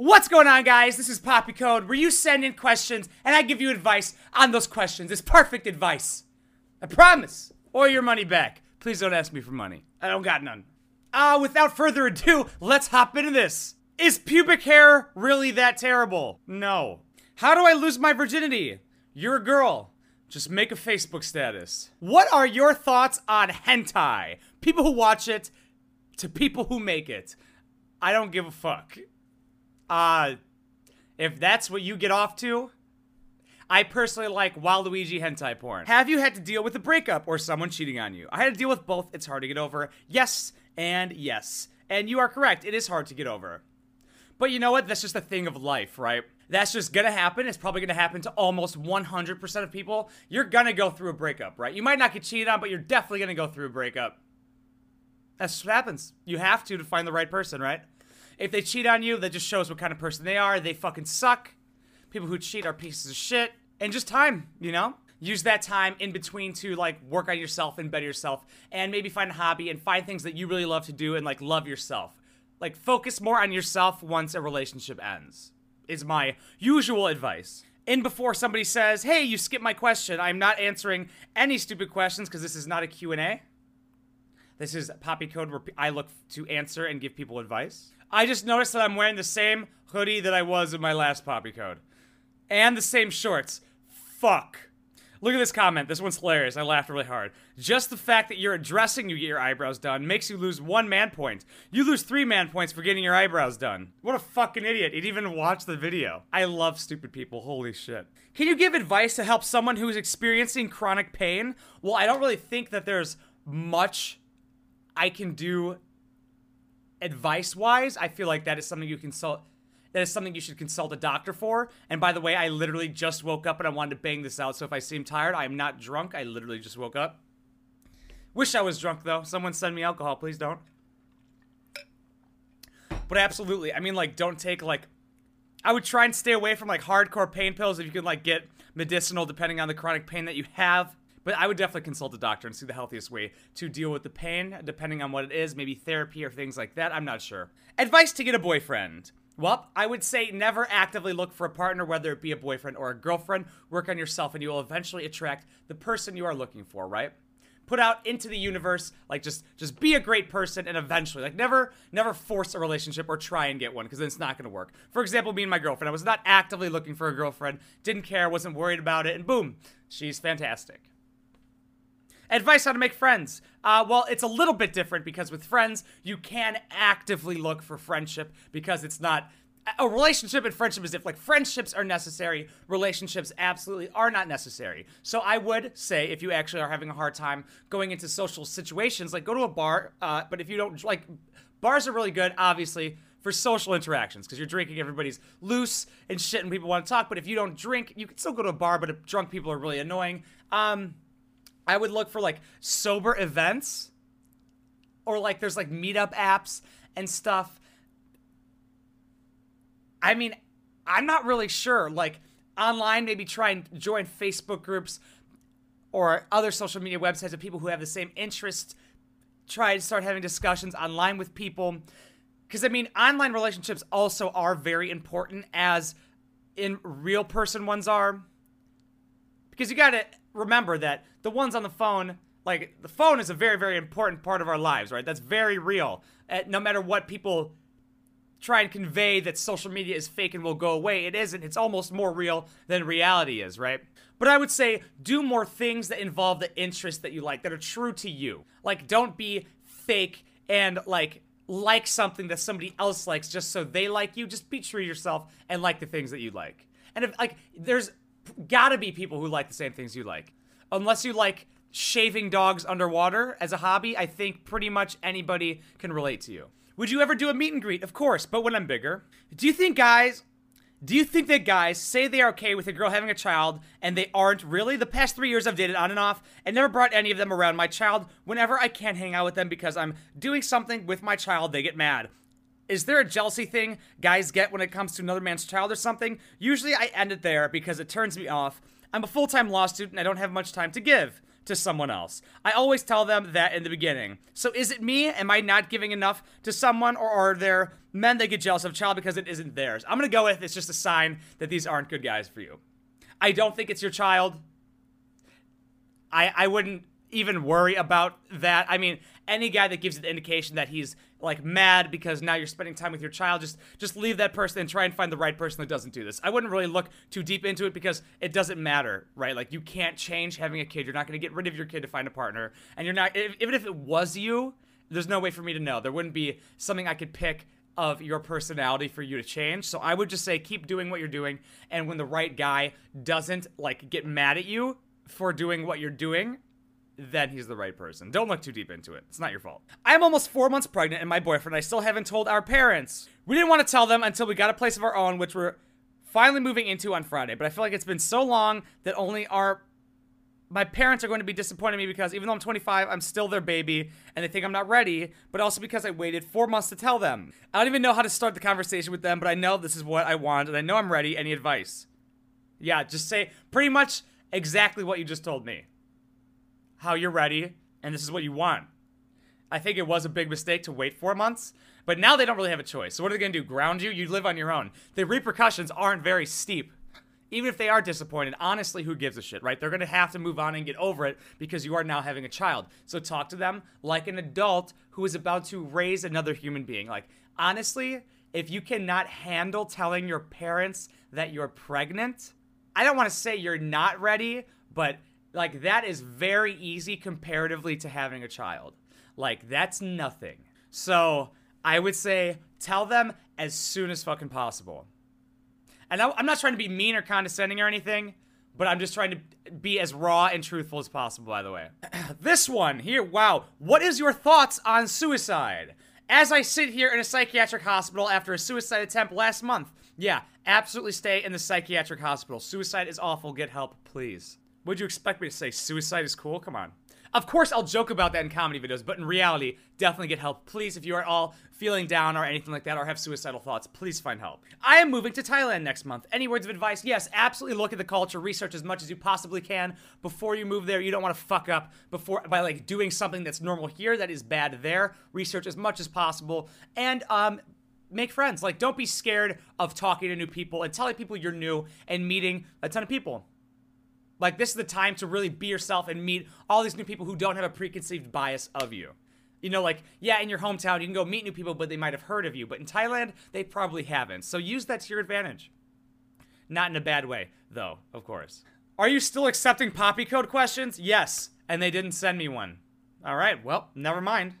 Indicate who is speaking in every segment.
Speaker 1: What's going on, guys? This is Poppy Code, where you send in questions and I give you advice on those questions. It's perfect advice. I promise. Or your money back. Please don't ask me for money. I don't got none. Uh, without further ado, let's hop into this. Is pubic hair really that terrible? No. How do I lose my virginity? You're a girl. Just make a Facebook status. What are your thoughts on hentai? People who watch it to people who make it. I don't give a fuck. Uh, if that's what you get off to, I personally like Waluigi hentai porn. Have you had to deal with a breakup or someone cheating on you? I had to deal with both. It's hard to get over. Yes and yes. And you are correct. It is hard to get over. But you know what? That's just a thing of life, right? That's just gonna happen. It's probably gonna happen to almost 100% of people. You're gonna go through a breakup, right? You might not get cheated on, but you're definitely gonna go through a breakup. That's what happens. You have to to find the right person, right? If they cheat on you, that just shows what kind of person they are. They fucking suck. People who cheat are pieces of shit. And just time, you know? Use that time in between to like work on yourself and better yourself and maybe find a hobby and find things that you really love to do and like love yourself. Like focus more on yourself once a relationship ends. Is my usual advice. And before somebody says, "Hey, you skipped my question." I'm not answering any stupid questions because this is not a Q&A. This is Poppy Code where I look to answer and give people advice. I just noticed that I'm wearing the same hoodie that I was in my last Poppy Code. And the same shorts. Fuck. Look at this comment. This one's hilarious. I laughed really hard. Just the fact that you're addressing you get your eyebrows done makes you lose one man point. You lose three man points for getting your eyebrows done. What a fucking idiot. He'd even watch the video. I love stupid people. Holy shit. Can you give advice to help someone who's experiencing chronic pain? Well, I don't really think that there's much I can do advice wise. I feel like that is something you consult that is something you should consult a doctor for. And by the way, I literally just woke up and I wanted to bang this out. So if I seem tired, I am not drunk. I literally just woke up. Wish I was drunk though. Someone send me alcohol, please don't. But absolutely, I mean, like, don't take like. I would try and stay away from like hardcore pain pills if you can like get medicinal depending on the chronic pain that you have. But I would definitely consult a doctor and see the healthiest way to deal with the pain, depending on what it is, maybe therapy or things like that. I'm not sure. Advice to get a boyfriend. Well, I would say never actively look for a partner, whether it be a boyfriend or a girlfriend. Work on yourself, and you will eventually attract the person you are looking for, right? Put out into the universe, like just just be a great person, and eventually, like never never force a relationship or try and get one, because then it's not gonna work. For example, me and my girlfriend, I was not actively looking for a girlfriend, didn't care, wasn't worried about it, and boom, she's fantastic. Advice how to make friends. Uh, well, it's a little bit different because with friends, you can actively look for friendship because it's not a relationship and friendship is if like friendships are necessary, relationships absolutely are not necessary. So I would say if you actually are having a hard time going into social situations, like go to a bar. Uh, but if you don't like, bars are really good, obviously for social interactions because you're drinking, everybody's loose and shit, and people want to talk. But if you don't drink, you can still go to a bar, but drunk people are really annoying. Um, I would look for like sober events or like there's like meetup apps and stuff. I mean, I'm not really sure. Like online, maybe try and join Facebook groups or other social media websites of people who have the same interest. Try to start having discussions online with people. Because, I mean, online relationships also are very important as in real person ones are. Because you gotta remember that the ones on the phone, like the phone is a very, very important part of our lives, right? That's very real. Uh, no matter what people try and convey that social media is fake and will go away, it isn't. It's almost more real than reality is, right? But I would say do more things that involve the interests that you like, that are true to you. Like, don't be fake and like like something that somebody else likes just so they like you. Just be true to yourself and like the things that you like. And if like there's gotta be people who like the same things you like. Unless you like shaving dogs underwater as a hobby, I think pretty much anybody can relate to you. Would you ever do a meet and greet? Of course, but when I'm bigger. Do you think guys do you think that guys say they are okay with a girl having a child and they aren't really? The past three years I've dated on and off and never brought any of them around my child. Whenever I can't hang out with them because I'm doing something with my child, they get mad. Is there a jealousy thing guys get when it comes to another man's child or something? Usually I end it there because it turns me off. I'm a full time law student and I don't have much time to give to someone else. I always tell them that in the beginning. So is it me? Am I not giving enough to someone or are there men that get jealous of a child because it isn't theirs. I'm gonna go with it's just a sign that these aren't good guys for you. I don't think it's your child. I I wouldn't even worry about that. I mean, any guy that gives the indication that he's like mad because now you're spending time with your child, just just leave that person and try and find the right person that doesn't do this. I wouldn't really look too deep into it because it doesn't matter, right? Like you can't change having a kid. You're not going to get rid of your kid to find a partner, and you're not if, even if it was you, there's no way for me to know. There wouldn't be something I could pick of your personality for you to change. So I would just say keep doing what you're doing and when the right guy doesn't like get mad at you for doing what you're doing, then he's the right person. Don't look too deep into it. It's not your fault. I'm almost four months pregnant, and my boyfriend I still haven't told our parents. We didn't want to tell them until we got a place of our own, which we're finally moving into on Friday. But I feel like it's been so long that only our my parents are going to be disappointed in me because even though I'm 25, I'm still their baby and they think I'm not ready, but also because I waited four months to tell them. I don't even know how to start the conversation with them, but I know this is what I want and I know I'm ready. Any advice? Yeah, just say pretty much exactly what you just told me. How you're ready and this is what you want. I think it was a big mistake to wait four months, but now they don't really have a choice. So what are they going to do? Ground you? You live on your own. The repercussions aren't very steep even if they are disappointed, honestly, who gives a shit, right? They're going to have to move on and get over it because you are now having a child. So talk to them like an adult who is about to raise another human being. Like, honestly, if you cannot handle telling your parents that you're pregnant, I don't want to say you're not ready, but like that is very easy comparatively to having a child. Like, that's nothing. So I would say tell them as soon as fucking possible. And I'm not trying to be mean or condescending or anything, but I'm just trying to be as raw and truthful as possible, by the way. this one here, wow. What is your thoughts on suicide? As I sit here in a psychiatric hospital after a suicide attempt last month, yeah, absolutely stay in the psychiatric hospital. Suicide is awful. Get help, please. Would you expect me to say suicide is cool? Come on. Of course, I'll joke about that in comedy videos, but in reality, definitely get help. Please, if you are all feeling down or anything like that or have suicidal thoughts, please find help. I am moving to Thailand next month. Any words of advice? Yes, absolutely look at the culture, research as much as you possibly can before you move there. You don't want to fuck up before by like doing something that's normal here that is bad there. Research as much as possible and um make friends. Like don't be scared of talking to new people and telling people you're new and meeting a ton of people. Like this is the time to really be yourself and meet all these new people who don't have a preconceived bias of you. You know, like, yeah, in your hometown, you can go meet new people, but they might have heard of you. But in Thailand, they probably haven't. So use that to your advantage. Not in a bad way, though, of course. Are you still accepting Poppy Code questions? Yes. And they didn't send me one. All right, well, never mind.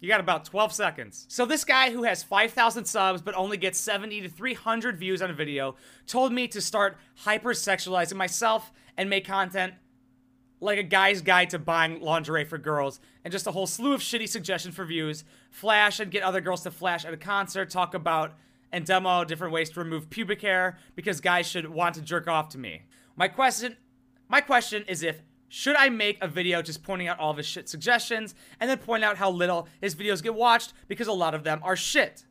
Speaker 1: You got about 12 seconds. So this guy who has 5,000 subs but only gets 70 to 300 views on a video told me to start hypersexualizing myself and make content like a guy's guide to buying lingerie for girls and just a whole slew of shitty suggestions for views. Flash and get other girls to flash at a concert, talk about and demo different ways to remove pubic hair because guys should want to jerk off to me. My question my question is if should I make a video just pointing out all of his shit suggestions and then point out how little his videos get watched because a lot of them are shit?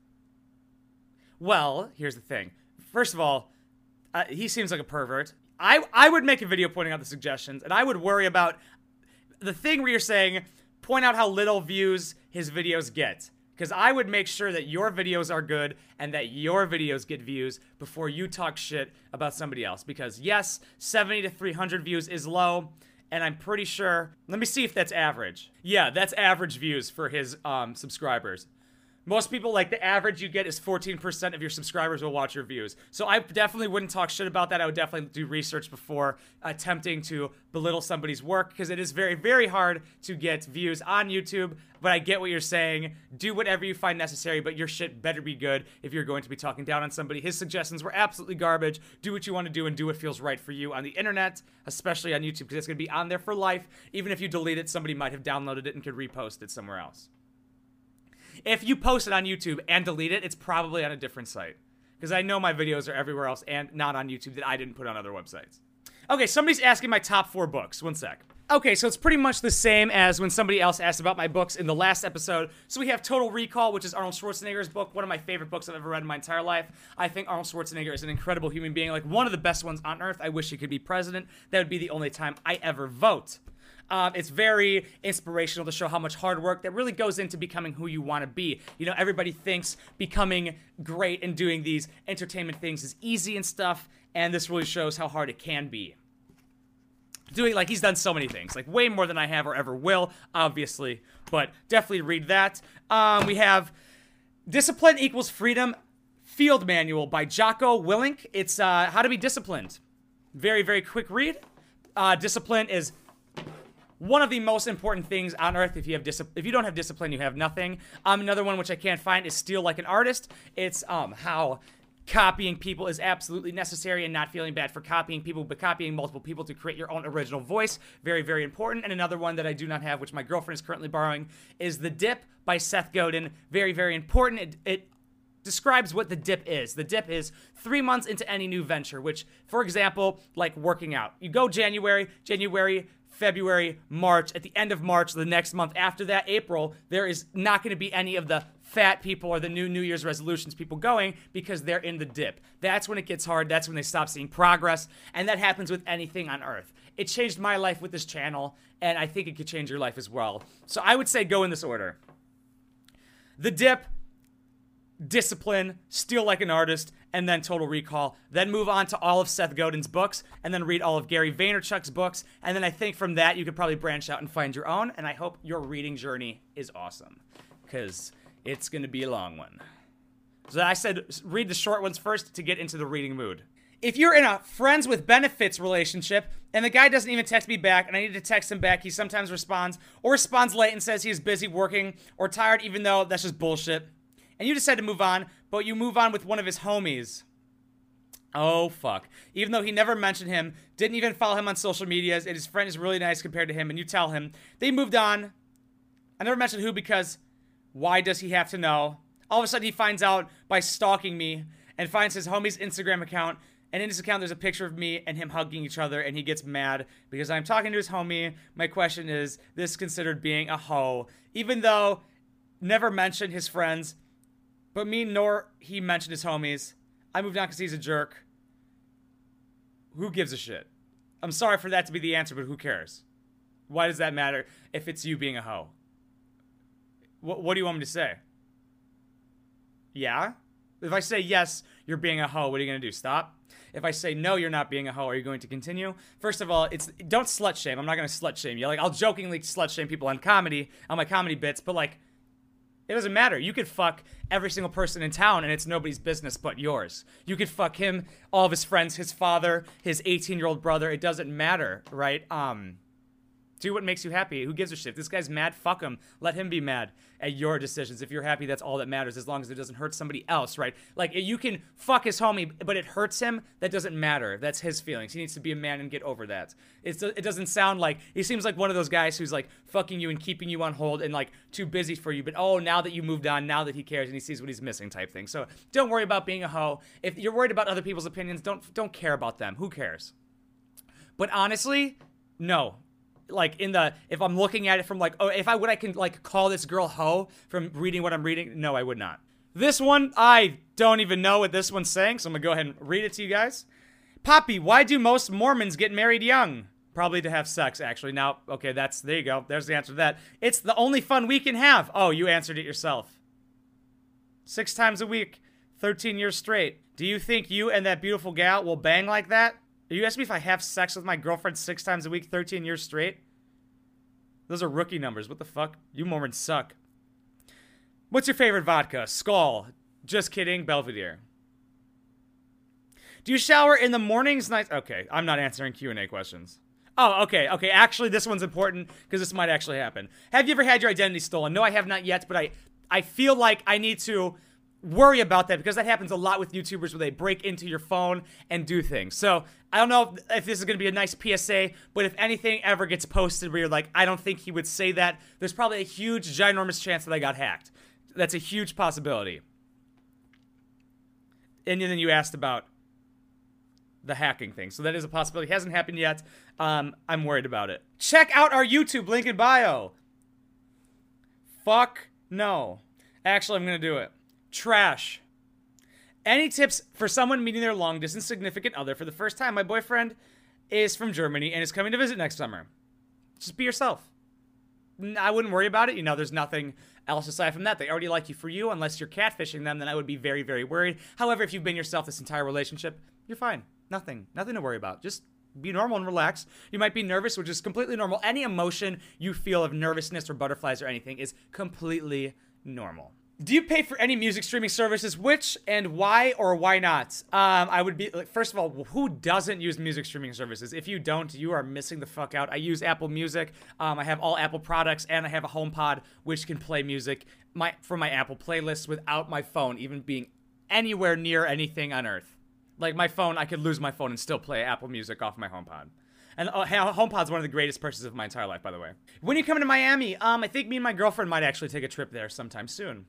Speaker 1: Well, here's the thing. First of all, uh, he seems like a pervert. I I would make a video pointing out the suggestions, and I would worry about the thing where you're saying point out how little views his videos get. Because I would make sure that your videos are good and that your videos get views before you talk shit about somebody else. Because yes, 70 to 300 views is low and I'm pretty sure. Let me see if that's average. Yeah, that's average views for his um, subscribers. Most people, like the average you get is 14% of your subscribers will watch your views. So I definitely wouldn't talk shit about that. I would definitely do research before attempting to belittle somebody's work because it is very, very hard to get views on YouTube. But I get what you're saying. Do whatever you find necessary, but your shit better be good if you're going to be talking down on somebody. His suggestions were absolutely garbage. Do what you want to do and do what feels right for you on the internet, especially on YouTube because it's going to be on there for life. Even if you delete it, somebody might have downloaded it and could repost it somewhere else. If you post it on YouTube and delete it, it's probably on a different site. Because I know my videos are everywhere else and not on YouTube that I didn't put on other websites. Okay, somebody's asking my top four books. One sec. Okay, so it's pretty much the same as when somebody else asked about my books in the last episode. So we have Total Recall, which is Arnold Schwarzenegger's book, one of my favorite books I've ever read in my entire life. I think Arnold Schwarzenegger is an incredible human being, like one of the best ones on earth. I wish he could be president. That would be the only time I ever vote. Um, it's very inspirational to show how much hard work that really goes into becoming who you want to be. You know, everybody thinks becoming great and doing these entertainment things is easy and stuff, and this really shows how hard it can be. Doing like he's done so many things, like way more than I have or ever will, obviously, but definitely read that. Um, we have Discipline Equals Freedom Field Manual by Jocko Willink. It's uh, how to be disciplined. Very, very quick read. Uh, discipline is one of the most important things on earth. If you have dis- if you don't have discipline, you have nothing. Um, another one which I can't find is steal like an artist. It's um how copying people is absolutely necessary and not feeling bad for copying people, but copying multiple people to create your own original voice. Very, very important. And another one that I do not have, which my girlfriend is currently borrowing, is The Dip by Seth Godin. Very, very important. It, it describes what the dip is. The dip is three months into any new venture, which, for example, like working out. You go January, January, February, March. At the end of March, the next month after that, April, there is not going to be any of the fat people or the new New Year's resolutions people going because they're in the dip. That's when it gets hard. That's when they stop seeing progress. And that happens with anything on earth. It changed my life with this channel, and I think it could change your life as well. So I would say go in this order The Dip, Discipline, Steal Like an Artist, and then Total Recall. Then move on to all of Seth Godin's books, and then read all of Gary Vaynerchuk's books. And then I think from that, you could probably branch out and find your own. And I hope your reading journey is awesome because it's going to be a long one. So I said read the short ones first to get into the reading mood. If you're in a friends with benefits relationship and the guy doesn't even text me back and I need to text him back, he sometimes responds or responds late and says he's busy working or tired, even though that's just bullshit. And you decide to move on, but you move on with one of his homies. Oh, fuck. Even though he never mentioned him, didn't even follow him on social medias, and his friend is really nice compared to him, and you tell him, they moved on. I never mentioned who because why does he have to know? All of a sudden, he finds out by stalking me and finds his homie's Instagram account. And in his account, there's a picture of me and him hugging each other, and he gets mad because I'm talking to his homie. My question is this considered being a hoe? Even though never mentioned his friends, but me nor he mentioned his homies. I moved on because he's a jerk. Who gives a shit? I'm sorry for that to be the answer, but who cares? Why does that matter if it's you being a hoe? What, what do you want me to say? Yeah? If I say yes, you're being a hoe, what are you going to do? Stop? If I say no, you're not being a hoe, are you going to continue? First of all, it's don't slut shame. I'm not going to slut shame you. Like I'll jokingly slut shame people on comedy, on my comedy bits, but like it doesn't matter. You could fuck every single person in town and it's nobody's business but yours. You could fuck him, all of his friends, his father, his 18-year-old brother. It doesn't matter, right? Um do what makes you happy. Who gives a shit? This guy's mad, fuck him. Let him be mad at your decisions. If you're happy, that's all that matters, as long as it doesn't hurt somebody else, right? Like, you can fuck his homie, but it hurts him. That doesn't matter. That's his feelings. He needs to be a man and get over that. It's, it doesn't sound like, he seems like one of those guys who's like fucking you and keeping you on hold and like too busy for you, but oh, now that you moved on, now that he cares and he sees what he's missing type thing. So don't worry about being a hoe. If you're worried about other people's opinions, don't, don't care about them. Who cares? But honestly, no, like in the if I'm looking at it from like oh if I would I can like call this girl hoe from reading what I'm reading? No I would not. This one I don't even know what this one's saying so I'm gonna go ahead and read it to you guys. Poppy why do most Mormons get married young? Probably to have sex actually. Now okay that's there you go. There's the answer to that. It's the only fun we can have. Oh you answered it yourself. Six times a week 13 years straight. Do you think you and that beautiful gal will bang like that you asked me if I have sex with my girlfriend six times a week, 13 years straight? Those are rookie numbers. What the fuck? You Mormons suck. What's your favorite vodka? Skull. Just kidding. Belvedere. Do you shower in the mornings, nights? Okay, I'm not answering Q&A questions. Oh, okay, okay. Actually, this one's important because this might actually happen. Have you ever had your identity stolen? No, I have not yet, but I, I feel like I need to worry about that because that happens a lot with YouTubers where they break into your phone and do things. So I don't know if, if this is going to be a nice PSA, but if anything ever gets posted where you're like, I don't think he would say that, there's probably a huge, ginormous chance that I got hacked. That's a huge possibility. And then you asked about the hacking thing. So that is a possibility. It hasn't happened yet. Um, I'm worried about it. Check out our YouTube link in bio. Fuck no. Actually, I'm going to do it. Trash. Any tips for someone meeting their long distance significant other for the first time? My boyfriend is from Germany and is coming to visit next summer. Just be yourself. I wouldn't worry about it. You know, there's nothing else aside from that. They already like you for you. Unless you're catfishing them, then I would be very, very worried. However, if you've been yourself this entire relationship, you're fine. Nothing. Nothing to worry about. Just be normal and relax. You might be nervous, which is completely normal. Any emotion you feel of nervousness or butterflies or anything is completely normal. Do you pay for any music streaming services? Which and why or why not? Um, I would be like, first of all, who doesn't use music streaming services? If you don't, you are missing the fuck out. I use Apple Music. Um, I have all Apple products, and I have a HomePod which can play music my from my Apple playlists without my phone even being anywhere near anything on Earth. Like my phone, I could lose my phone and still play Apple Music off my HomePod. And uh, HomePod's one of the greatest purchases of my entire life, by the way. When you come to Miami, um, I think me and my girlfriend might actually take a trip there sometime soon.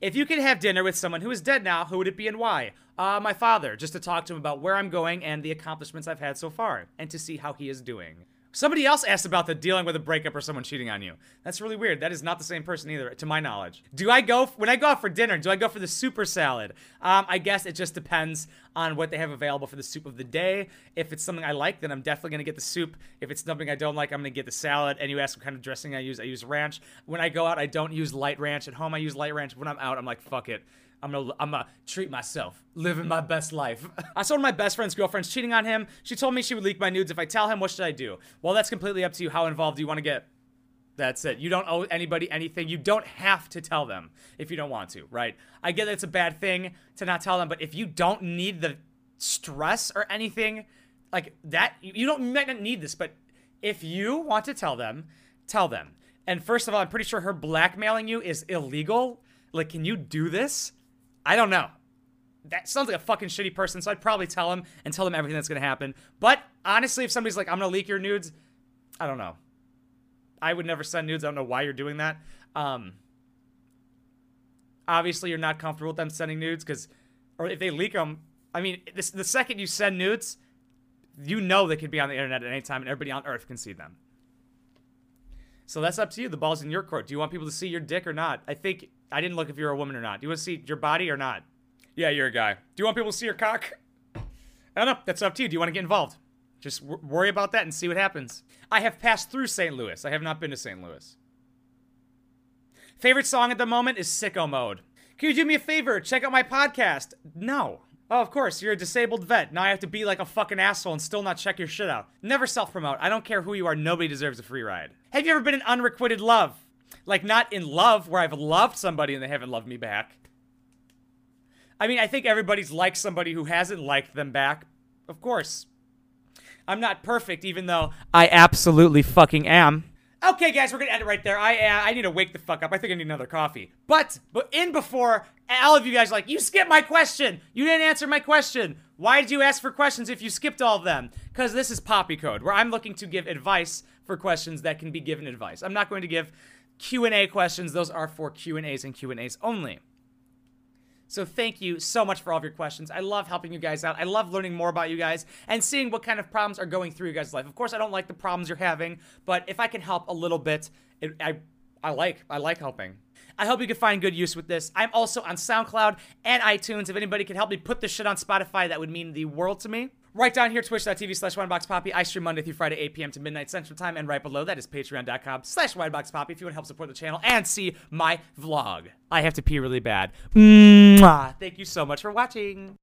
Speaker 1: If you could have dinner with someone who is dead now, who would it be and why? Uh, my father, just to talk to him about where I'm going and the accomplishments I've had so far, and to see how he is doing. Somebody else asked about the dealing with a breakup or someone cheating on you. That's really weird. That is not the same person either, to my knowledge. Do I go when I go out for dinner? Do I go for the super salad? Um, I guess it just depends on what they have available for the soup of the day. If it's something I like, then I'm definitely gonna get the soup. If it's something I don't like, I'm gonna get the salad. And you ask what kind of dressing I use. I use ranch. When I go out, I don't use light ranch. At home, I use light ranch. When I'm out, I'm like, fuck it. I'm gonna I'm gonna treat myself, living my mm. best life. I saw one of my best friend's girlfriends cheating on him. She told me she would leak my nudes if I tell him. What should I do? Well, that's completely up to you. How involved do you want to get? That's it. You don't owe anybody anything. You don't have to tell them if you don't want to, right? I get that it's a bad thing to not tell them, but if you don't need the stress or anything like that, you don't you might not need this, but if you want to tell them, tell them. And first of all, I'm pretty sure her blackmailing you is illegal. Like, can you do this? I don't know. That sounds like a fucking shitty person, so I'd probably tell him and tell him everything that's gonna happen. But honestly, if somebody's like, I'm gonna leak your nudes, I don't know. I would never send nudes. I don't know why you're doing that. Um, obviously, you're not comfortable with them sending nudes because, or if they leak them, I mean, this, the second you send nudes, you know they could be on the internet at any time and everybody on earth can see them. So that's up to you. The ball's in your court. Do you want people to see your dick or not? I think I didn't look if you're a woman or not. Do you want to see your body or not? Yeah, you're a guy. Do you want people to see your cock? I don't know. That's up to you. Do you want to get involved? Just w- worry about that and see what happens. I have passed through St. Louis. I have not been to St. Louis. Favorite song at the moment is Sicko Mode. Can you do me a favor? Check out my podcast. No. Oh, of course, you're a disabled vet. Now I have to be like a fucking asshole and still not check your shit out. Never self promote. I don't care who you are, nobody deserves a free ride. Have you ever been in unrequited love? Like, not in love, where I've loved somebody and they haven't loved me back. I mean, I think everybody's liked somebody who hasn't liked them back. Of course. I'm not perfect, even though I absolutely fucking am. Okay, guys, we're gonna end it right there. I uh, I need to wake the fuck up. I think I need another coffee. But but in before all of you guys are like you skipped my question. You didn't answer my question. Why did you ask for questions if you skipped all of them? Because this is Poppy Code, where I'm looking to give advice for questions that can be given advice. I'm not going to give Q and A questions. Those are for Q and A's and Q and A's only. So thank you so much for all of your questions. I love helping you guys out. I love learning more about you guys and seeing what kind of problems are going through your guys' life. Of course, I don't like the problems you're having, but if I can help a little bit, it, I I like I like helping. I hope you can find good use with this. I'm also on SoundCloud and iTunes. If anybody can help me put this shit on Spotify, that would mean the world to me. Right down here, twitch.tv slash wineboxpoppy. I stream Monday through Friday, 8 p.m. to midnight Central Time. And right below that is patreon.com slash wineboxpoppy if you want to help support the channel and see my vlog. I have to pee really bad. Mwah. Thank you so much for watching.